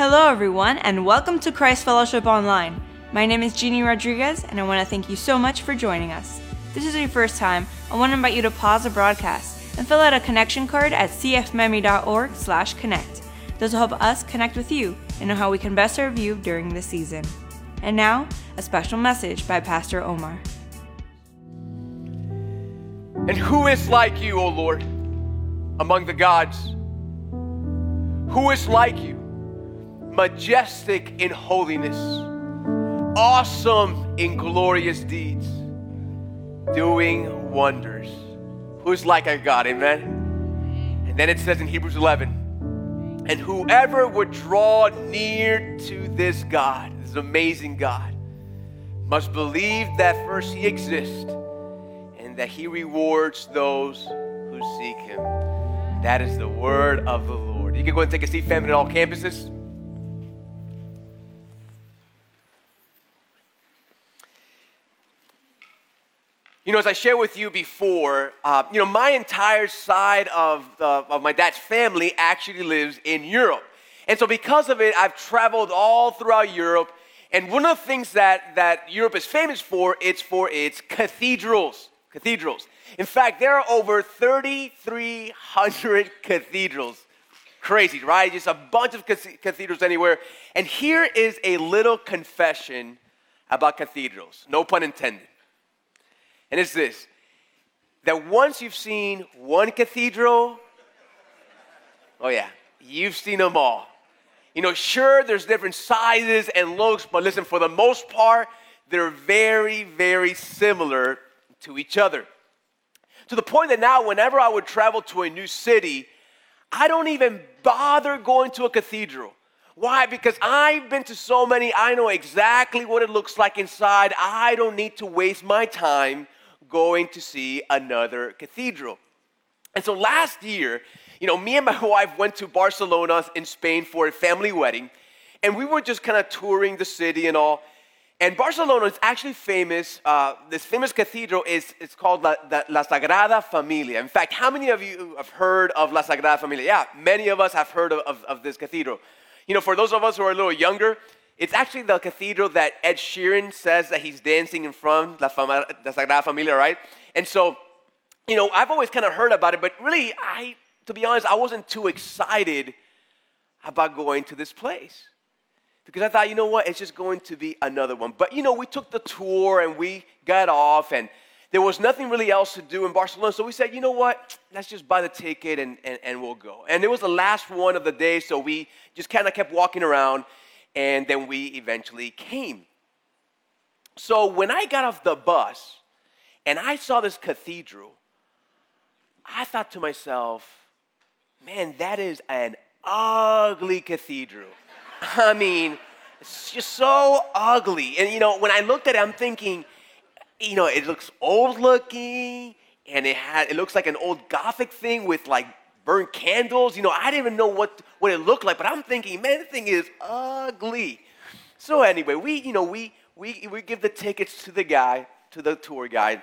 Hello, everyone, and welcome to Christ Fellowship Online. My name is Jeannie Rodriguez, and I want to thank you so much for joining us. If this is your first time, I want to invite you to pause the broadcast and fill out a connection card at cfmiami.org/connect. This will help us connect with you and know how we can best serve you during this season. And now, a special message by Pastor Omar. And who is like you, O Lord, among the gods? Who is like you, majestic in holiness, awesome in glorious deeds, doing wonders? Who's like our God? Amen. And then it says in Hebrews 11, and whoever would draw near to this God, this amazing God, must believe that first He exists and that He rewards those who seek Him. That is the word of the Lord. You can go and take a seat, family, at all campuses. You know, as I shared with you before, uh, you know, my entire side of, the, of my dad's family actually lives in Europe. And so, because of it, I've traveled all throughout Europe. And one of the things that, that Europe is famous for, it's for its cathedrals. Cathedrals. In fact, there are over 3,300 cathedrals. Crazy, right? Just a bunch of cathedrals anywhere. And here is a little confession about cathedrals. No pun intended. And it's this that once you've seen one cathedral, oh yeah, you've seen them all. You know, sure, there's different sizes and looks, but listen, for the most part, they're very, very similar to each other. To the point that now, whenever I would travel to a new city, I don't even bother going to a cathedral. Why? Because I've been to so many, I know exactly what it looks like inside. I don't need to waste my time going to see another cathedral. And so last year, you know, me and my wife went to Barcelona in Spain for a family wedding, and we were just kind of touring the city and all. And Barcelona is actually famous. Uh, this famous cathedral is it's called La, La, Sagrada Familia. In fact, how many of you have heard of La Sagrada Familia? Yeah, many of us have heard of, of, of this cathedral. You know, for those of us who are a little younger, it's actually the cathedral that Ed Sheeran says that he's dancing in front, La, Fama, La Sagrada Familia, right? And so, you know, I've always kind of heard about it, but really, I, to be honest, I wasn't too excited about going to this place. Because I thought, you know what, it's just going to be another one. But, you know, we took the tour and we got off, and there was nothing really else to do in Barcelona. So we said, you know what, let's just buy the ticket and, and, and we'll go. And it was the last one of the day, so we just kind of kept walking around and then we eventually came. So when I got off the bus and I saw this cathedral, I thought to myself, man, that is an ugly cathedral. I mean, it's just so ugly. And you know, when I looked at it, I'm thinking, you know, it looks old looking and it had it looks like an old gothic thing with like burn candles. You know, I didn't even know what, what it looked like, but I'm thinking, man, the thing is ugly. So anyway, we, you know, we, we, we give the tickets to the guy, to the tour guide,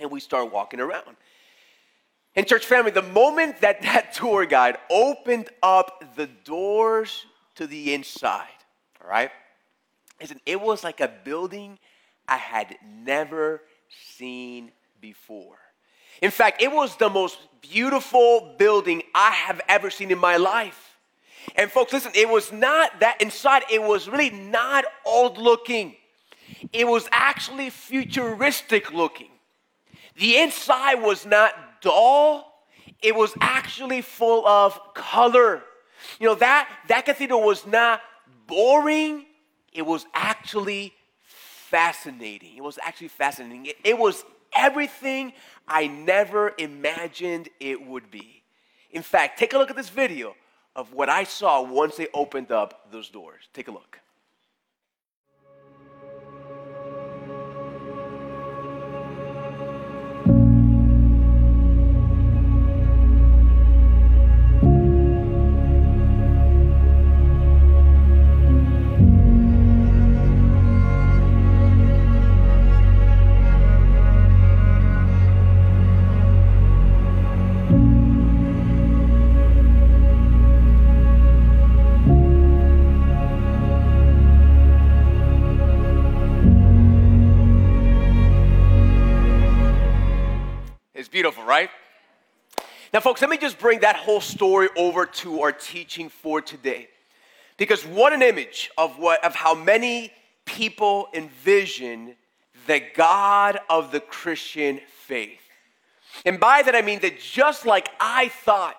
and we start walking around. And church family, the moment that that tour guide opened up the doors to the inside, all right, listen, it was like a building I had never seen before. In fact, it was the most beautiful building I have ever seen in my life. And folks, listen, it was not that inside, it was really not old looking. It was actually futuristic looking. The inside was not dull, it was actually full of color. You know, that, that cathedral was not boring, it was actually fascinating. It was actually fascinating. It, it was everything I never imagined it would be. In fact, take a look at this video of what I saw once they opened up those doors. Take a look. Now, folks, let me just bring that whole story over to our teaching for today. Because what an image of what of how many people envision the God of the Christian faith. And by that I mean that just like I thought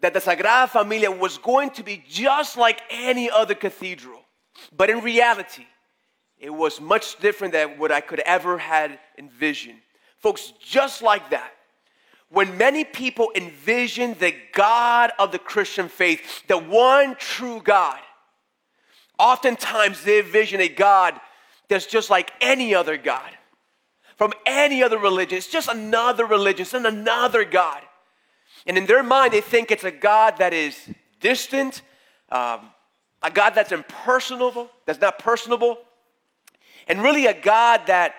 that the Sagrada Familia was going to be just like any other cathedral, but in reality, it was much different than what I could ever had envisioned. Folks, just like that, when many people envision the God of the Christian faith, the one true God, oftentimes they envision a God that's just like any other God from any other religion. It's just another religion, it's another God. And in their mind, they think it's a God that is distant, um, a God that's impersonable, that's not personable, and really a God that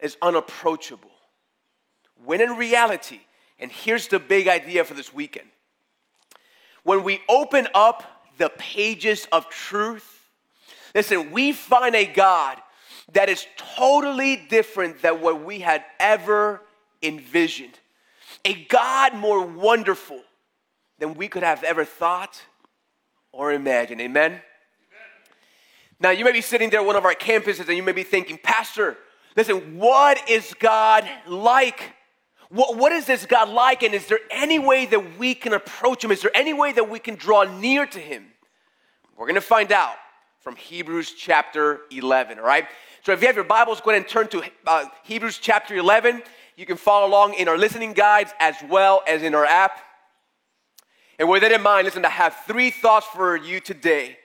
is unapproachable. When in reality, and here's the big idea for this weekend when we open up the pages of truth, listen, we find a God that is totally different than what we had ever envisioned. A God more wonderful than we could have ever thought or imagined. Amen? Amen? Now, you may be sitting there at one of our campuses and you may be thinking, Pastor, listen, what is God like? What, what is this God like? And is there any way that we can approach Him? Is there any way that we can draw near to Him? We're going to find out from Hebrews chapter 11, all right? So if you have your Bibles, go ahead and turn to uh, Hebrews chapter 11. You can follow along in our listening guides as well as in our app. And with that in mind, listen, I have three thoughts for you today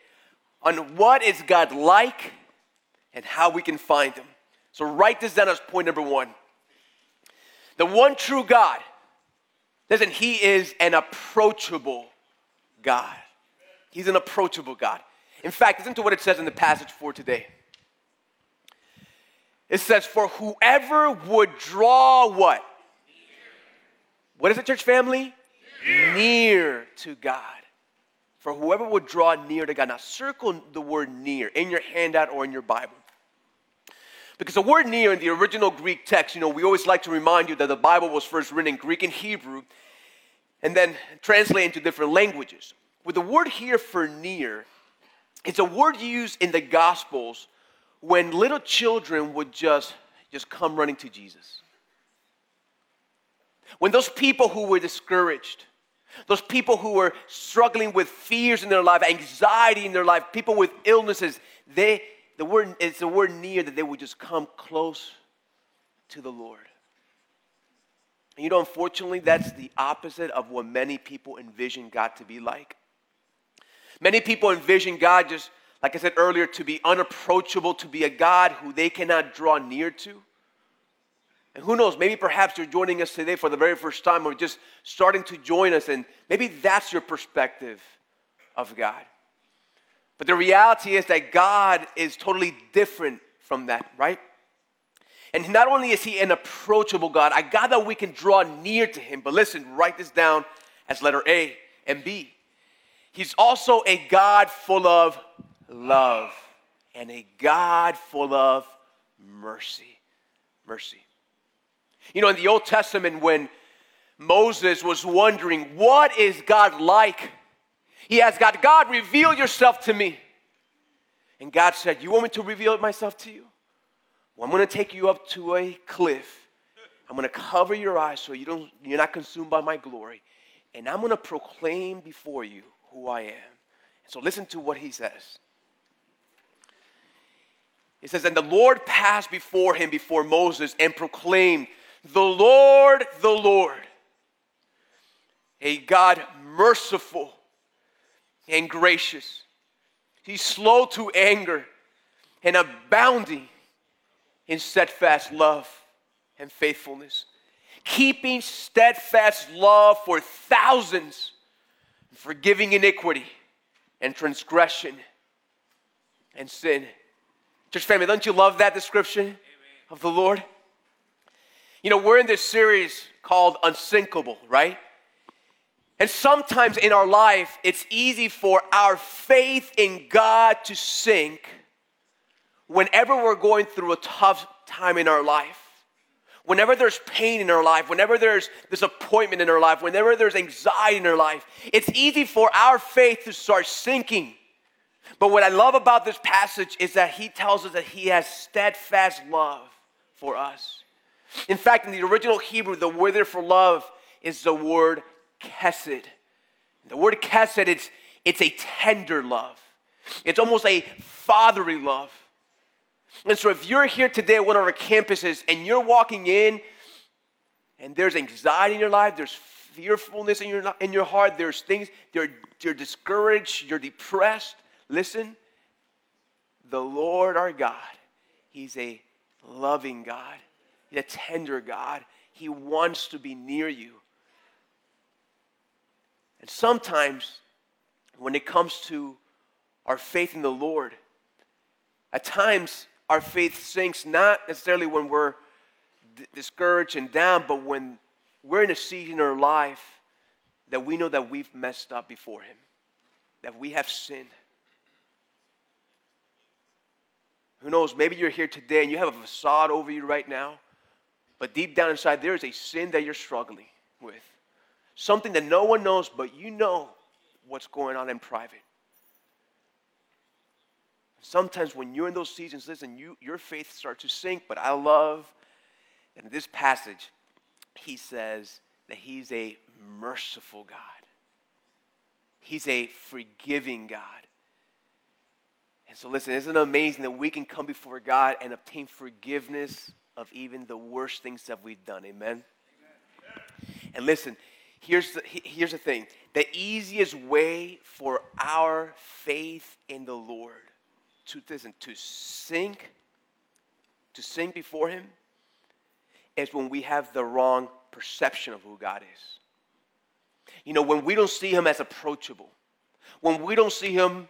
on what is God like and how we can find Him. So write this down as point number one. The one true God, listen, He is an approachable God. He's an approachable God. In fact, listen to what it says in the passage for today. It says, For whoever would draw what? What is it, church family? Near. near to God. For whoever would draw near to God. Now, circle the word near in your handout or in your Bible. Because the word near in the original Greek text, you know, we always like to remind you that the Bible was first written in Greek and Hebrew and then translated into different languages. With the word here for near, it's a word used in the Gospels when little children would just, just come running to Jesus. When those people who were discouraged, those people who were struggling with fears in their life, anxiety in their life, people with illnesses, they, the word, it's the word near that they would just come close to the Lord. And you know, unfortunately, that's the opposite of what many people envision God to be like. Many people envision God just, like I said earlier, to be unapproachable, to be a God who they cannot draw near to. And who knows, maybe perhaps you're joining us today for the very first time or just starting to join us, and maybe that's your perspective of God. But the reality is that God is totally different from that, right? And not only is He an approachable God, a God that we can draw near to Him, but listen, write this down as letter A and B. He's also a God full of love and a God full of mercy. Mercy. You know, in the Old Testament, when Moses was wondering, what is God like? He asked God, God, reveal yourself to me. And God said, You want me to reveal myself to you? Well, I'm going to take you up to a cliff. I'm going to cover your eyes so you don't, you're not consumed by my glory. And I'm going to proclaim before you who I am. So listen to what he says. It says, And the Lord passed before him, before Moses, and proclaimed, The Lord, the Lord, a God merciful and gracious. He's slow to anger and abounding in steadfast love and faithfulness, keeping steadfast love for thousands, forgiving iniquity and transgression and sin. Church family, don't you love that description Amen. of the Lord? You know, we're in this series called Unsinkable, right? And sometimes in our life, it's easy for our faith in God to sink whenever we're going through a tough time in our life. whenever there's pain in our life, whenever there's disappointment in our life, whenever there's anxiety in our life, it's easy for our faith to start sinking. But what I love about this passage is that he tells us that he has steadfast love for us. In fact, in the original Hebrew, the word there for love is the word chesed. The word chesed, it's, it's a tender love. It's almost a fatherly love. And so if you're here today at one of our campuses and you're walking in and there's anxiety in your life, there's fearfulness in your, in your heart, there's things, you're, you're discouraged, you're depressed, listen, the Lord our God, He's a loving God, He's a tender God. He wants to be near you. And sometimes when it comes to our faith in the Lord, at times our faith sinks not necessarily when we're d- discouraged and down, but when we're in a season in our life that we know that we've messed up before Him, that we have sinned. Who knows, maybe you're here today and you have a facade over you right now, but deep down inside there is a sin that you're struggling with. Something that no one knows, but you know what's going on in private. Sometimes when you're in those seasons, listen, you, your faith starts to sink, but I love in this passage, he says that he's a merciful God. He's a forgiving God. And so, listen, isn't it amazing that we can come before God and obtain forgiveness of even the worst things that we've done? Amen. And listen, here's the, here's the thing the easiest way for our faith in the Lord to listen, to sink, to sink before Him, is when we have the wrong perception of who God is. You know, when we don't see Him as approachable, when we don't see Him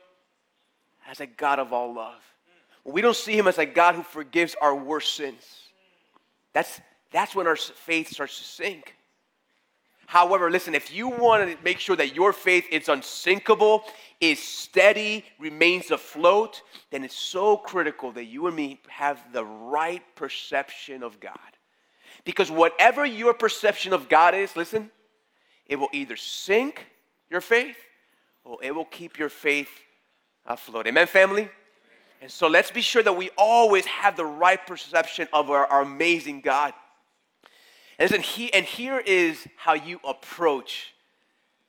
as a God of all love, when we don't see Him as a God who forgives our worst sins, that's, that's when our faith starts to sink. However, listen, if you want to make sure that your faith is unsinkable, is steady, remains afloat, then it's so critical that you and me have the right perception of God. Because whatever your perception of God is, listen, it will either sink your faith or it will keep your faith afloat. Amen, family? And so let's be sure that we always have the right perception of our, our amazing God. And, listen, he, and here is how you approach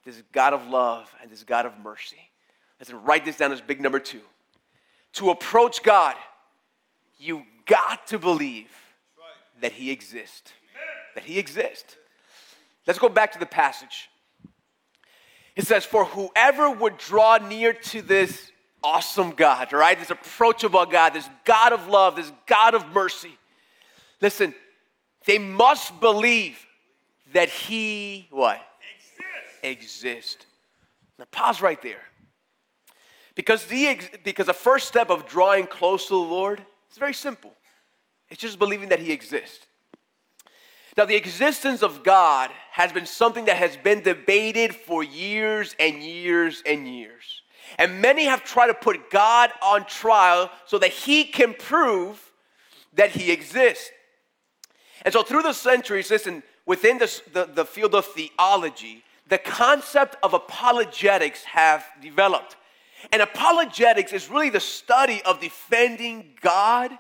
this God of love and this God of mercy. Listen, write this down as big number two. To approach God, you got to believe that He exists. That He exists. Let's go back to the passage. It says, For whoever would draw near to this awesome God, right? This approachable God, this God of love, this God of mercy. Listen, they must believe that He what? Exists. Exist. Now pause right there. Because the, because the first step of drawing close to the Lord is very simple. It's just believing that He exists. Now, the existence of God has been something that has been debated for years and years and years. And many have tried to put God on trial so that He can prove that He exists. And so, through the centuries, listen, within the, the, the field of theology, the concept of apologetics have developed. And apologetics is really the study of defending God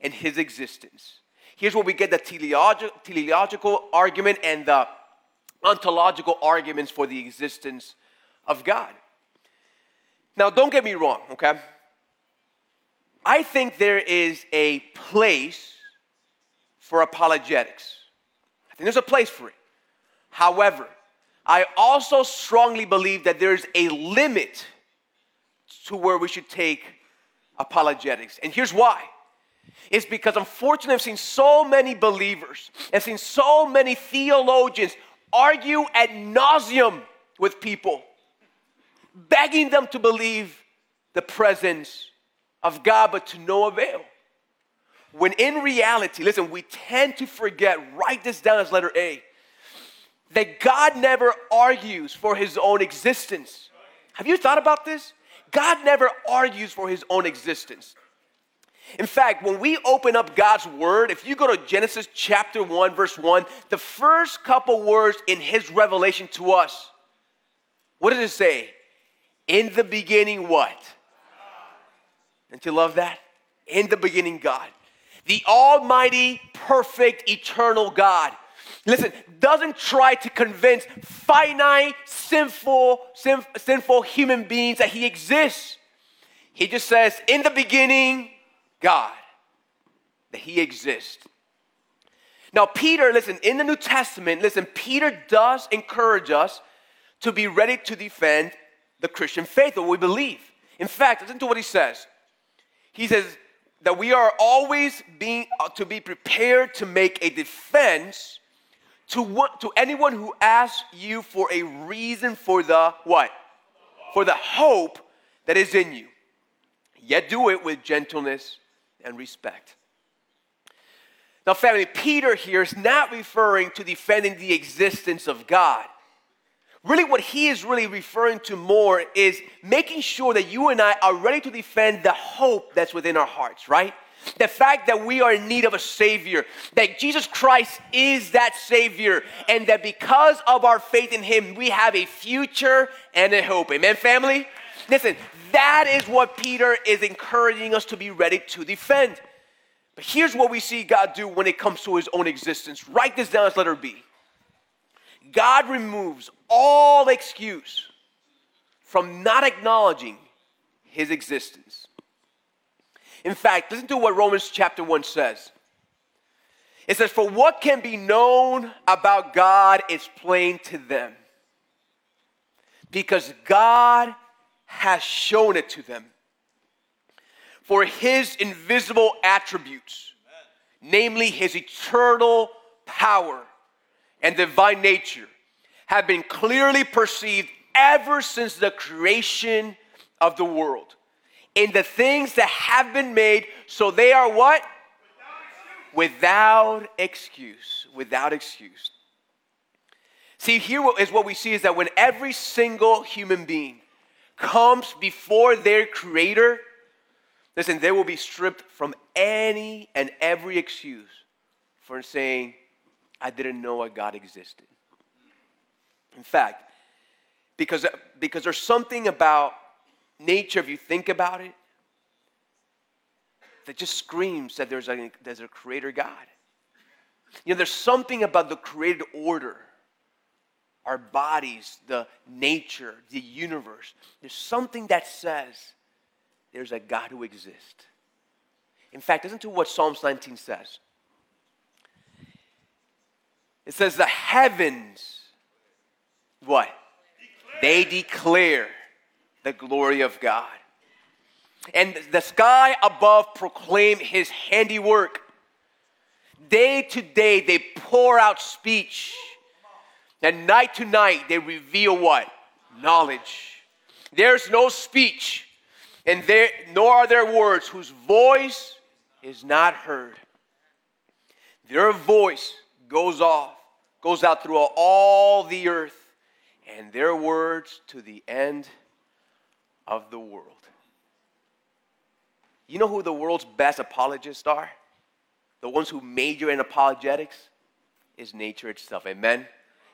and His existence. Here's where we get the teleologi- teleological argument and the ontological arguments for the existence of God. Now, don't get me wrong, okay? I think there is a place for apologetics. I think there's a place for it. However, I also strongly believe that there's a limit to where we should take apologetics. And here's why. It's because unfortunately I've seen so many believers, I've seen so many theologians argue ad nauseum with people, begging them to believe the presence of God, but to no avail. When in reality, listen, we tend to forget, write this down as letter A, that God never argues for his own existence. Have you thought about this? God never argues for his own existence. In fact, when we open up God's word, if you go to Genesis chapter 1, verse 1, the first couple words in his revelation to us, what does it say? In the beginning, what? Don't you love that? In the beginning, God. The Almighty, perfect, eternal God. Listen, doesn't try to convince finite, sinful, sin, sinful human beings that He exists. He just says, in the beginning, God, that He exists. Now, Peter, listen, in the New Testament, listen, Peter does encourage us to be ready to defend the Christian faith, what we believe. In fact, listen to what he says. He says that we are always being uh, to be prepared to make a defense to what to anyone who asks you for a reason for the what? For the hope that is in you. Yet do it with gentleness and respect. Now, family, Peter here is not referring to defending the existence of God. Really, what he is really referring to more is making sure that you and I are ready to defend the hope that's within our hearts, right? The fact that we are in need of a Savior, that Jesus Christ is that Savior, and that because of our faith in Him, we have a future and a hope. Amen, family? Listen, that is what Peter is encouraging us to be ready to defend. But here's what we see God do when it comes to His own existence. Write this down as letter B. God removes all excuse from not acknowledging His existence. In fact, listen to what Romans chapter 1 says. It says, For what can be known about God is plain to them, because God has shown it to them. For his invisible attributes, namely his eternal power and divine nature, have been clearly perceived ever since the creation of the world in the things that have been made, so they are what? Without excuse. Without excuse. See, here is what we see is that when every single human being comes before their creator, listen, they will be stripped from any and every excuse for saying, I didn't know a God existed. In fact, because, because there's something about nature, if you think about it, that just screams that there's a, there's a creator God. You know, there's something about the created order, our bodies, the nature, the universe. There's something that says there's a God who exists. In fact, listen to what Psalms 19 says. It says, The heavens, what? Declare. They declare the glory of God. And the sky above proclaim his handiwork. Day to day they pour out speech. And night to night they reveal what? Knowledge. There's no speech, and there nor are there words whose voice is not heard. Their voice goes off, goes out through all the earth, and their words to the end of the world. You know who the world's best apologists are? The ones who major in apologetics? Is nature itself. Amen?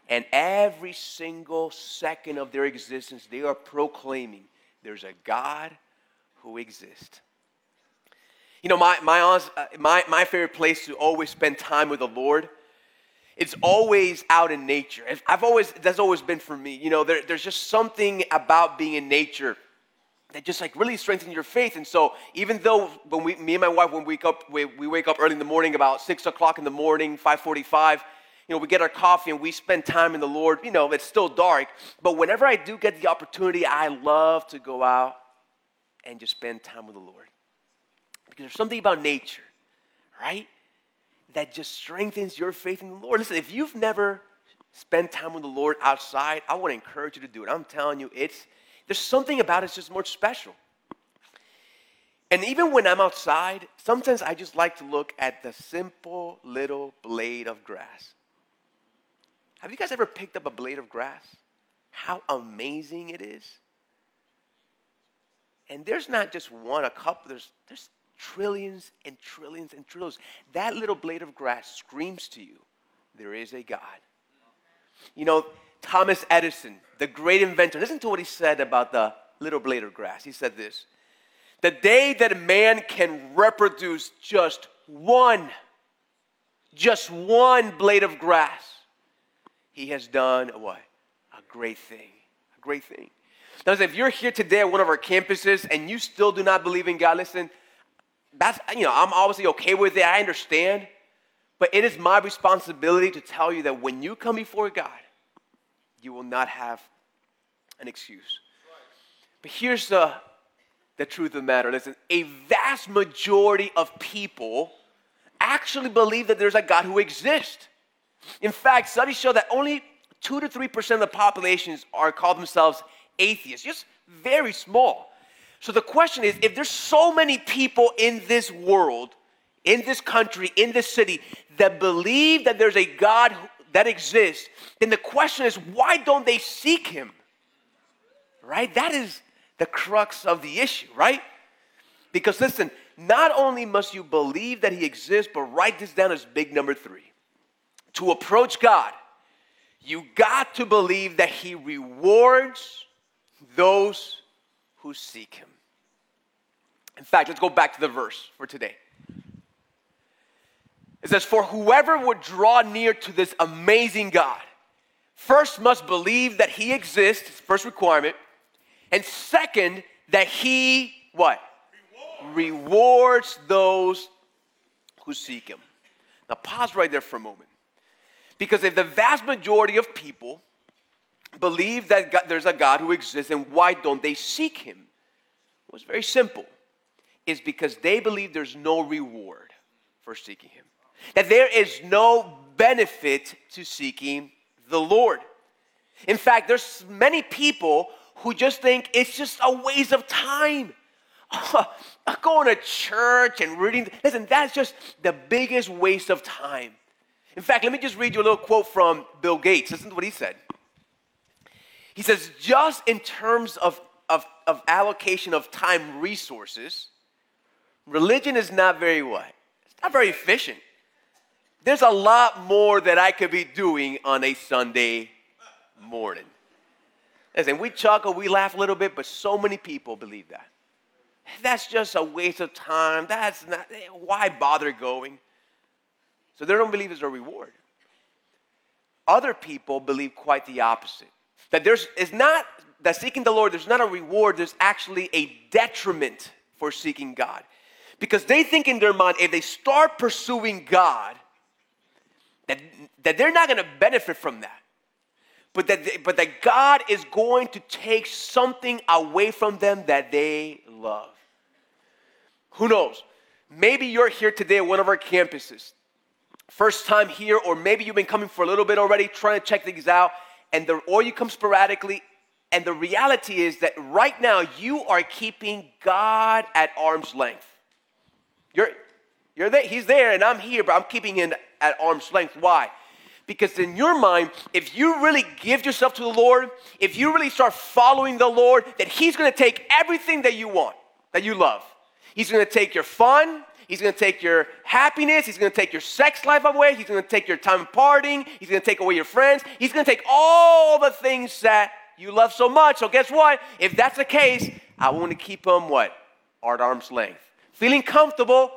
And every single second of their existence, they are proclaiming there's a God who exists. You know, my, my, uh, my, my favorite place to always spend time with the Lord it's always out in nature. I've always, that's always been for me. You know, there, there's just something about being in nature that just like really strengthens your faith. And so even though when we, me and my wife, when we wake up, we, we wake up early in the morning, about six o'clock in the morning, 545, you know, we get our coffee and we spend time in the Lord. You know, it's still dark, but whenever I do get the opportunity, I love to go out and just spend time with the Lord. Because there's something about nature, right? That just strengthens your faith in the Lord. Listen, if you've never spent time with the Lord outside, I want to encourage you to do it. I'm telling you, it's there's something about it that's just more special. And even when I'm outside, sometimes I just like to look at the simple little blade of grass. Have you guys ever picked up a blade of grass? How amazing it is. And there's not just one, a couple, there's, there's trillions and trillions and trillions. That little blade of grass screams to you, there is a God. You know, Thomas Edison, the great inventor, listen to what he said about the little blade of grass. He said this The day that a man can reproduce just one, just one blade of grass, he has done a what? A great thing. A great thing. Now, if you're here today at one of our campuses and you still do not believe in God, listen, that's, you know, I'm obviously okay with it. I understand. But it is my responsibility to tell you that when you come before God, you will not have an excuse. But here's the, the truth of the matter listen, a vast majority of people actually believe that there's a God who exists. In fact, studies show that only 2 to 3% of the populations are call themselves atheists, just very small. So the question is if there's so many people in this world, in this country, in this city that believe that there's a God that exists, then the question is why don't they seek him? Right? That is the crux of the issue, right? Because listen, not only must you believe that he exists, but write this down as big number three. To approach God, you got to believe that he rewards those who seek him. In fact, let's go back to the verse for today. It says, For whoever would draw near to this amazing God, first must believe that he exists, first requirement, and second, that he what? Rewards, Rewards those who seek him. Now pause right there for a moment. Because if the vast majority of people believe that God, there's a God who exists, and why don't they seek him? Well, it's very simple. It's because they believe there's no reward for seeking him. That there is no benefit to seeking the Lord. In fact, there's many people who just think it's just a waste of time. going to church and reading. Listen, that's just the biggest waste of time. In fact, let me just read you a little quote from Bill Gates. Listen to what he said. He says, just in terms of, of, of allocation of time resources, religion is not very what? It's not very efficient. There's a lot more that I could be doing on a Sunday morning. Listen, we chuckle, we laugh a little bit, but so many people believe that. That's just a waste of time. That's not, why bother going? So they don't believe there's a reward. Other people believe quite the opposite. That there's is not that seeking the Lord, there's not a reward, there's actually a detriment for seeking God. Because they think in their mind, if they start pursuing God, that, that they're not going to benefit from that. But that, they, but that God is going to take something away from them that they love. Who knows? Maybe you're here today at one of our campuses. First time here, or maybe you've been coming for a little bit already, trying to check things out and the, or you come sporadically. And the reality is that right now you are keeping God at arm's length. You're, you're there, he's there, and I'm here, but I'm keeping him at arm's length. Why? Because in your mind, if you really give yourself to the Lord, if you really start following the Lord, that He's gonna take everything that you want, that you love. He's gonna take your fun, He's going to take your happiness. He's going to take your sex life away. He's going to take your time partying. He's going to take away your friends. He's going to take all the things that you love so much. So guess what? If that's the case, I want to keep them what? At arm's length. Feeling comfortable,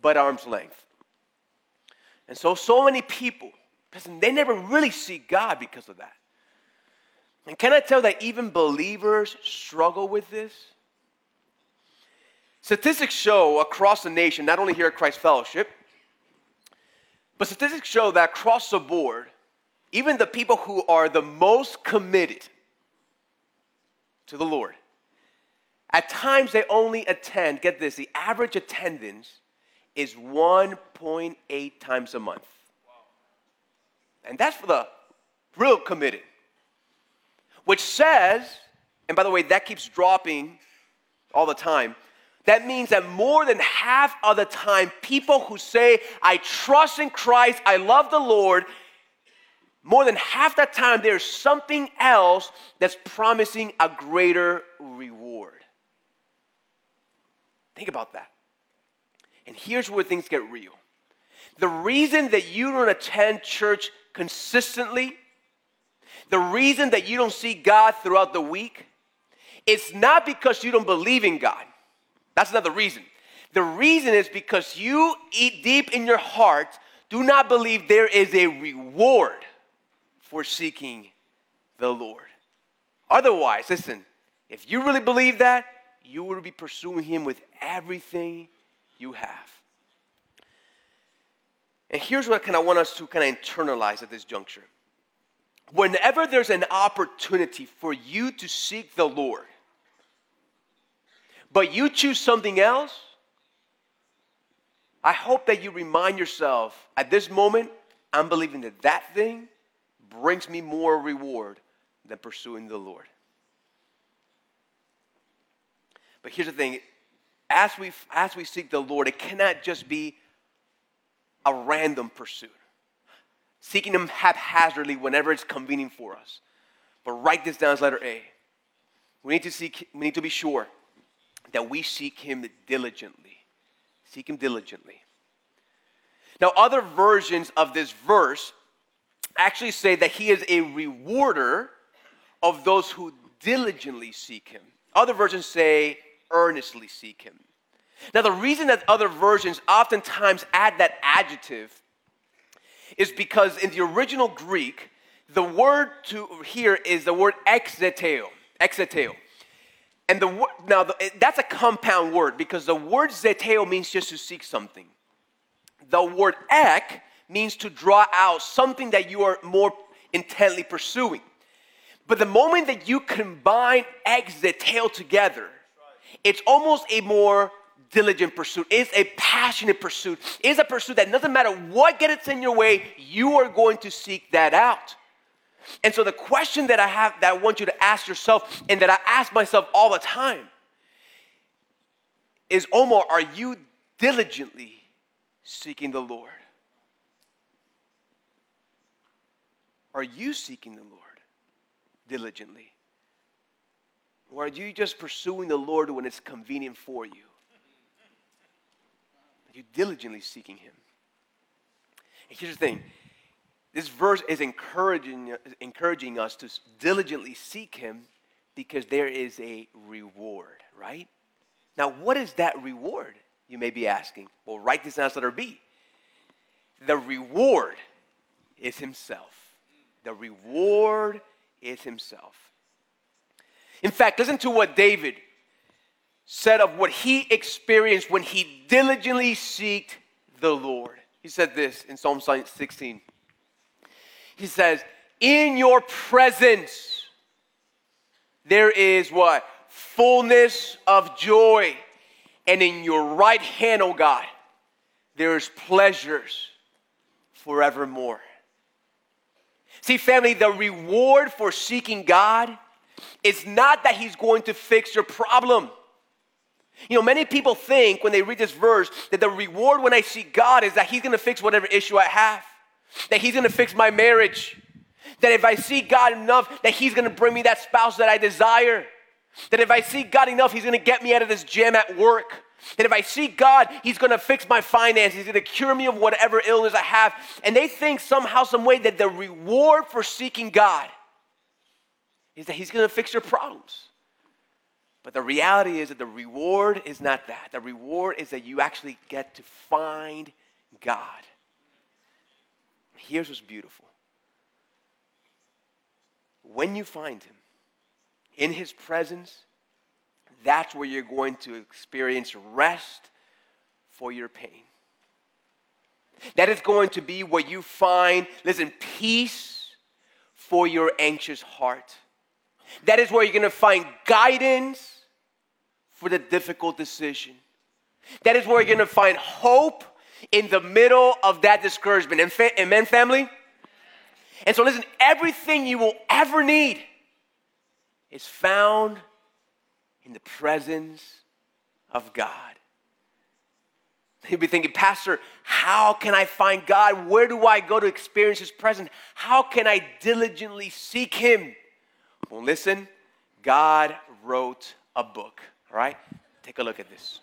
but arm's length. And so, so many people, they never really see God because of that. And can I tell that even believers struggle with this? Statistics show across the nation, not only here at Christ Fellowship, but statistics show that across the board, even the people who are the most committed to the Lord, at times they only attend, get this, the average attendance is 1.8 times a month. And that's for the real committed. Which says, and by the way, that keeps dropping all the time that means that more than half of the time, people who say, I trust in Christ, I love the Lord, more than half that time, there's something else that's promising a greater reward. Think about that. And here's where things get real. The reason that you don't attend church consistently, the reason that you don't see God throughout the week, it's not because you don't believe in God. That's another reason. The reason is because you eat deep in your heart do not believe there is a reward for seeking the Lord. Otherwise, listen, if you really believe that, you will be pursuing Him with everything you have. And here's what I kind of want us to kind of internalize at this juncture. Whenever there's an opportunity for you to seek the Lord, but you choose something else, I hope that you remind yourself at this moment, I'm believing that that thing brings me more reward than pursuing the Lord. But here's the thing as we, as we seek the Lord, it cannot just be a random pursuit, seeking Him haphazardly whenever it's convenient for us. But write this down as letter A. We need to, seek, we need to be sure that we seek Him diligently. Seek Him diligently. Now, other versions of this verse actually say that He is a rewarder of those who diligently seek Him. Other versions say earnestly seek Him. Now, the reason that other versions oftentimes add that adjective is because in the original Greek, the word to here is the word ekzeteo. Ekzeteo. And the now the, that's a compound word because the word zeteo means just to seek something. The word ek means to draw out something that you are more intently pursuing. But the moment that you combine ekzeteo together, it's almost a more diligent pursuit, It's a passionate pursuit, It's a pursuit that doesn't matter what gets in your way, you are going to seek that out. And so the question that I have that I want you to ask yourself and that I ask myself all the time is Omar, are you diligently seeking the Lord? Are you seeking the Lord diligently? Or are you just pursuing the Lord when it's convenient for you? Are you diligently seeking Him. And here's the thing this verse is encouraging, encouraging us to diligently seek Him because there is a reward, right? Now, what is that reward? You may be asking. Well, write this down as letter B. The reward is Himself. The reward is Himself. In fact, listen to what David said of what he experienced when he diligently sought the Lord. He said this in Psalm 16. He says, In your presence there is what? Fullness of joy. And in your right hand, oh God, there is pleasures forevermore. See, family, the reward for seeking God is not that He's going to fix your problem. You know, many people think when they read this verse that the reward when I seek God is that He's gonna fix whatever issue I have, that He's gonna fix my marriage, that if I see God enough, that He's gonna bring me that spouse that I desire, that if I see God enough, He's gonna get me out of this jam at work. That if I see God, He's gonna fix my finances, He's gonna cure me of whatever illness I have. And they think somehow, some way that the reward for seeking God is that He's gonna fix your problems. But the reality is that the reward is not that. The reward is that you actually get to find God. Here's what's beautiful when you find Him in His presence, that's where you're going to experience rest for your pain. That is going to be where you find, listen, peace for your anxious heart. That is where you're going to find guidance for the difficult decision. That is where you're going to find hope in the middle of that discouragement. Amen, family? And so, listen, everything you will ever need is found in the presence of God. You'll be thinking, Pastor, how can I find God? Where do I go to experience His presence? How can I diligently seek Him? Well, listen, God wrote a book. All right? Take a look at this.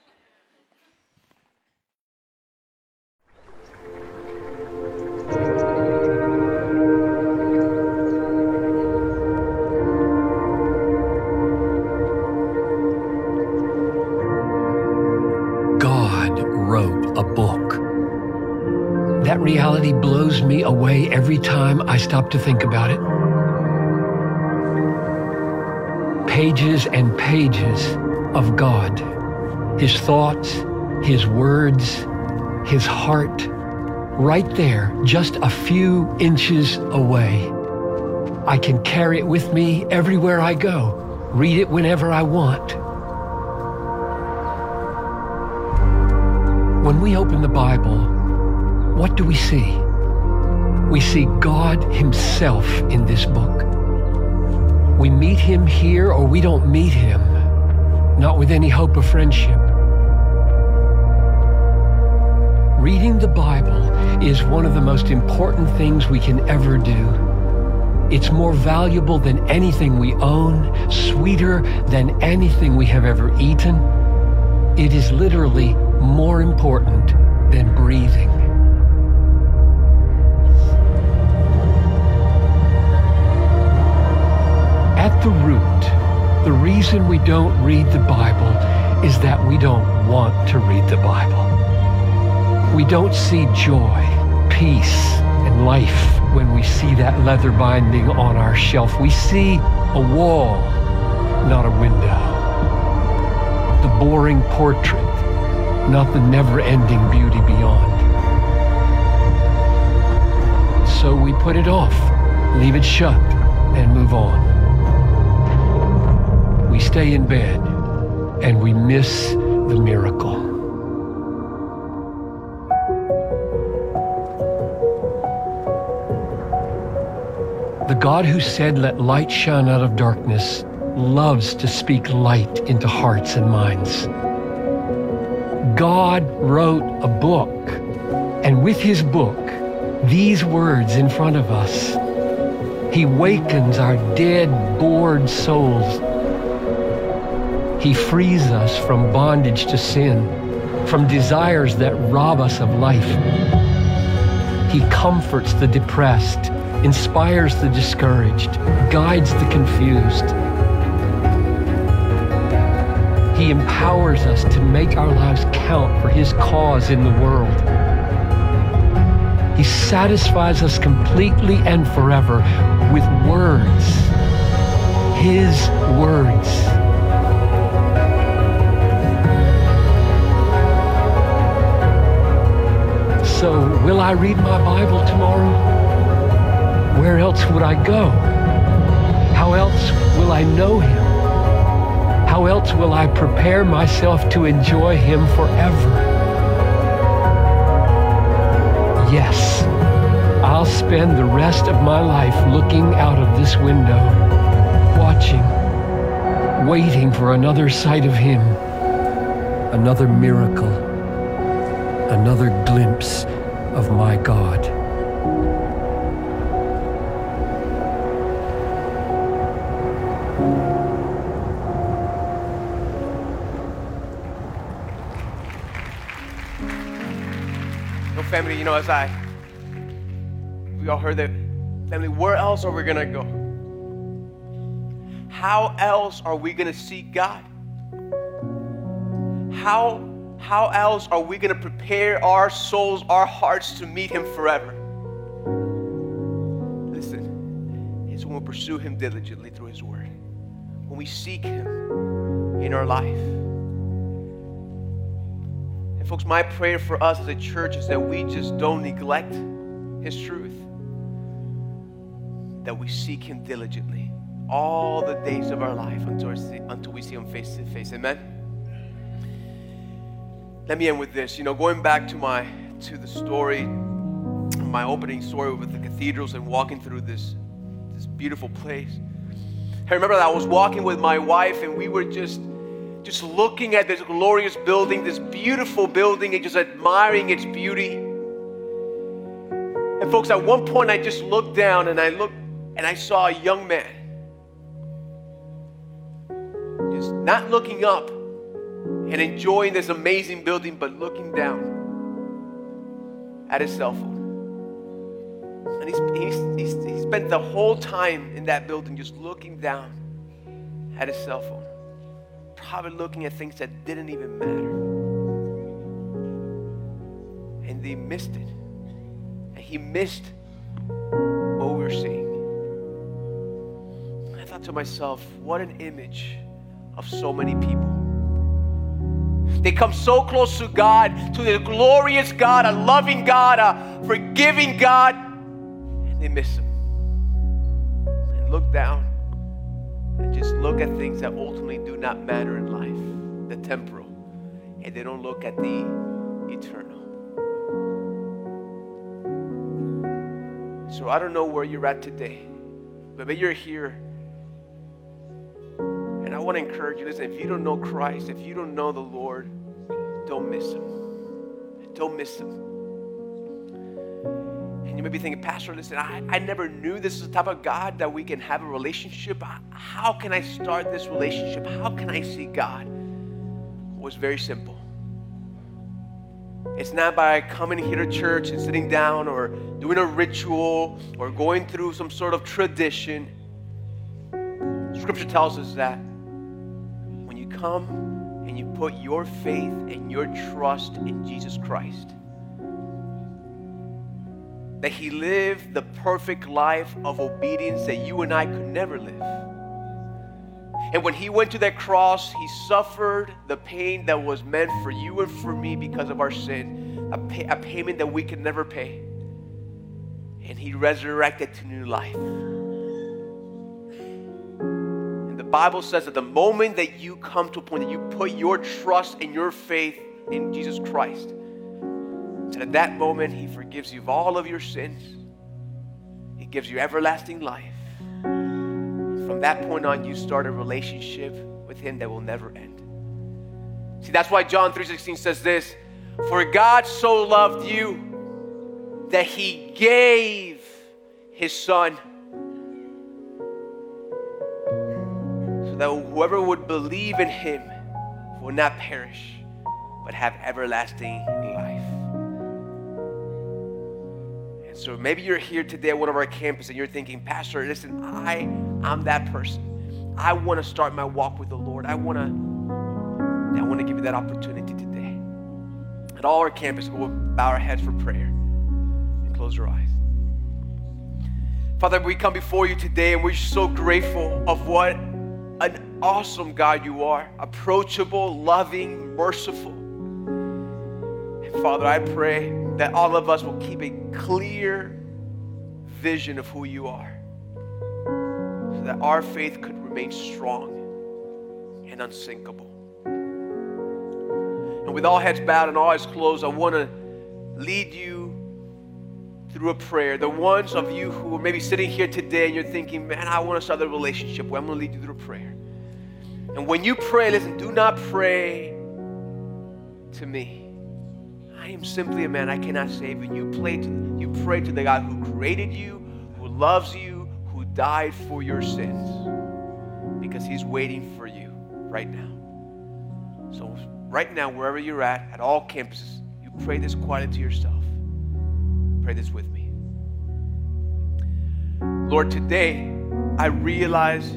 Blows me away every time I stop to think about it. Pages and pages of God, His thoughts, His words, His heart, right there, just a few inches away. I can carry it with me everywhere I go, read it whenever I want. When we open the Bible, what do we see? We see God Himself in this book. We meet Him here or we don't meet Him, not with any hope of friendship. Reading the Bible is one of the most important things we can ever do. It's more valuable than anything we own, sweeter than anything we have ever eaten. It is literally more important than breathing. The reason we don't read the Bible is that we don't want to read the Bible. We don't see joy, peace, and life when we see that leather binding on our shelf. We see a wall, not a window. The boring portrait, not the never-ending beauty beyond. So we put it off, leave it shut, and move on. Stay in bed, and we miss the miracle. The God who said, Let light shine out of darkness, loves to speak light into hearts and minds. God wrote a book, and with his book, these words in front of us, he wakens our dead, bored souls. He frees us from bondage to sin, from desires that rob us of life. He comforts the depressed, inspires the discouraged, guides the confused. He empowers us to make our lives count for His cause in the world. He satisfies us completely and forever with words, His words. So, will I read my Bible tomorrow? Where else would I go? How else will I know Him? How else will I prepare myself to enjoy Him forever? Yes, I'll spend the rest of my life looking out of this window, watching, waiting for another sight of Him, another miracle, another glimpse of my God. No, family, you know, as I, we all heard that, family, where else are we gonna go? How else are we gonna seek God? How, how else are we gonna prepare our souls, our hearts to meet Him forever? Listen, it's when we pursue Him diligently through His Word, when we seek Him in our life. And folks, my prayer for us as a church is that we just don't neglect His truth, that we seek Him diligently all the days of our life until, until we see Him face to face. Amen. Let me end with this. You know, going back to my to the story, my opening story with the cathedrals and walking through this this beautiful place. I remember that I was walking with my wife and we were just just looking at this glorious building, this beautiful building, and just admiring its beauty. And folks, at one point I just looked down and I looked and I saw a young man. Just not looking up and enjoying this amazing building, but looking down at his cell phone. And he's, he's, he's, he spent the whole time in that building just looking down at his cell phone probably looking at things that didn't even matter. And they missed it. And he missed what we were seeing. I thought to myself, what an image of so many people. They come so close to God, to the glorious God, a loving God, a forgiving God, and they miss Him. And look down and just look at things that ultimately do not matter in life, the temporal, and they don't look at the eternal. So I don't know where you're at today, but maybe you're here. I want to encourage you listen, if you don't know Christ, if you don't know the Lord, don't miss Him. Don't miss Him. And you may be thinking, Pastor, listen, I, I never knew this is the type of God that we can have a relationship. How can I start this relationship? How can I see God? It was very simple. It's not by coming here to church and sitting down or doing a ritual or going through some sort of tradition. Scripture tells us that come and you put your faith and your trust in Jesus Christ, that He lived the perfect life of obedience that you and I could never live. And when he went to that cross, he suffered the pain that was meant for you and for me because of our sin, a, pay, a payment that we could never pay. And he resurrected to new life. Bible says that the moment that you come to a point that you put your trust and your faith in Jesus Christ, that at that moment he forgives you of all of your sins. He gives you everlasting life from that point on, you start a relationship with Him that will never end. See, that's why John 3:16 says this: For God so loved you that He gave His Son. So that whoever would believe in Him will not perish, but have everlasting life. And so maybe you're here today at one of our campuses and you're thinking, Pastor, listen, I I'm that person. I want to start my walk with the Lord. I want to I want to give you that opportunity today. At all our campuses, we'll bow our heads for prayer and close our eyes. Father, we come before you today and we're so grateful of what an awesome God you are approachable, loving, merciful. And Father, I pray that all of us will keep a clear vision of who you are so that our faith could remain strong and unsinkable. And with all heads bowed and all eyes closed, I want to lead you through a prayer. The ones of you who are maybe sitting here today and you're thinking, man, I want to start a relationship. Well, I'm going to lead you through a prayer. And when you pray, listen, do not pray to me. I am simply a man. I cannot save you. You pray to, you pray to the God who created you, who loves you, who died for your sins, because He's waiting for you right now. So, right now, wherever you're at, at all campuses, you pray this quietly to yourself. Pray this with me. Lord, today I realize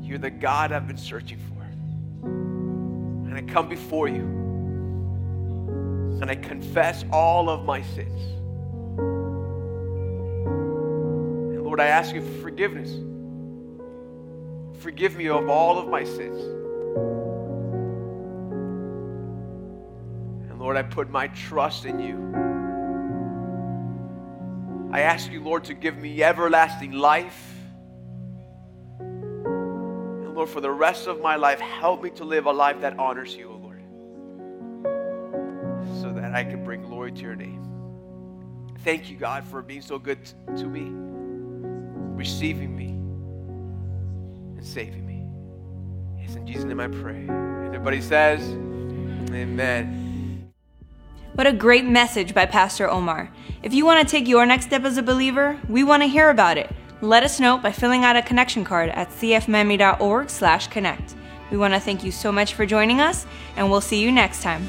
you're the God I've been searching for. And I come before you and I confess all of my sins. And Lord, I ask you for forgiveness. Forgive me of all of my sins. And Lord, I put my trust in you. I ask you, Lord, to give me everlasting life. And Lord, for the rest of my life, help me to live a life that honors you, O Lord, so that I can bring glory to your name. Thank you, God, for being so good to me, receiving me, and saving me. Yes, in Jesus' name I pray. And everybody says, Amen. What a great message by Pastor Omar. If you want to take your next step as a believer, we want to hear about it. Let us know by filling out a connection card at cfmiami.org/connect. We want to thank you so much for joining us, and we'll see you next time.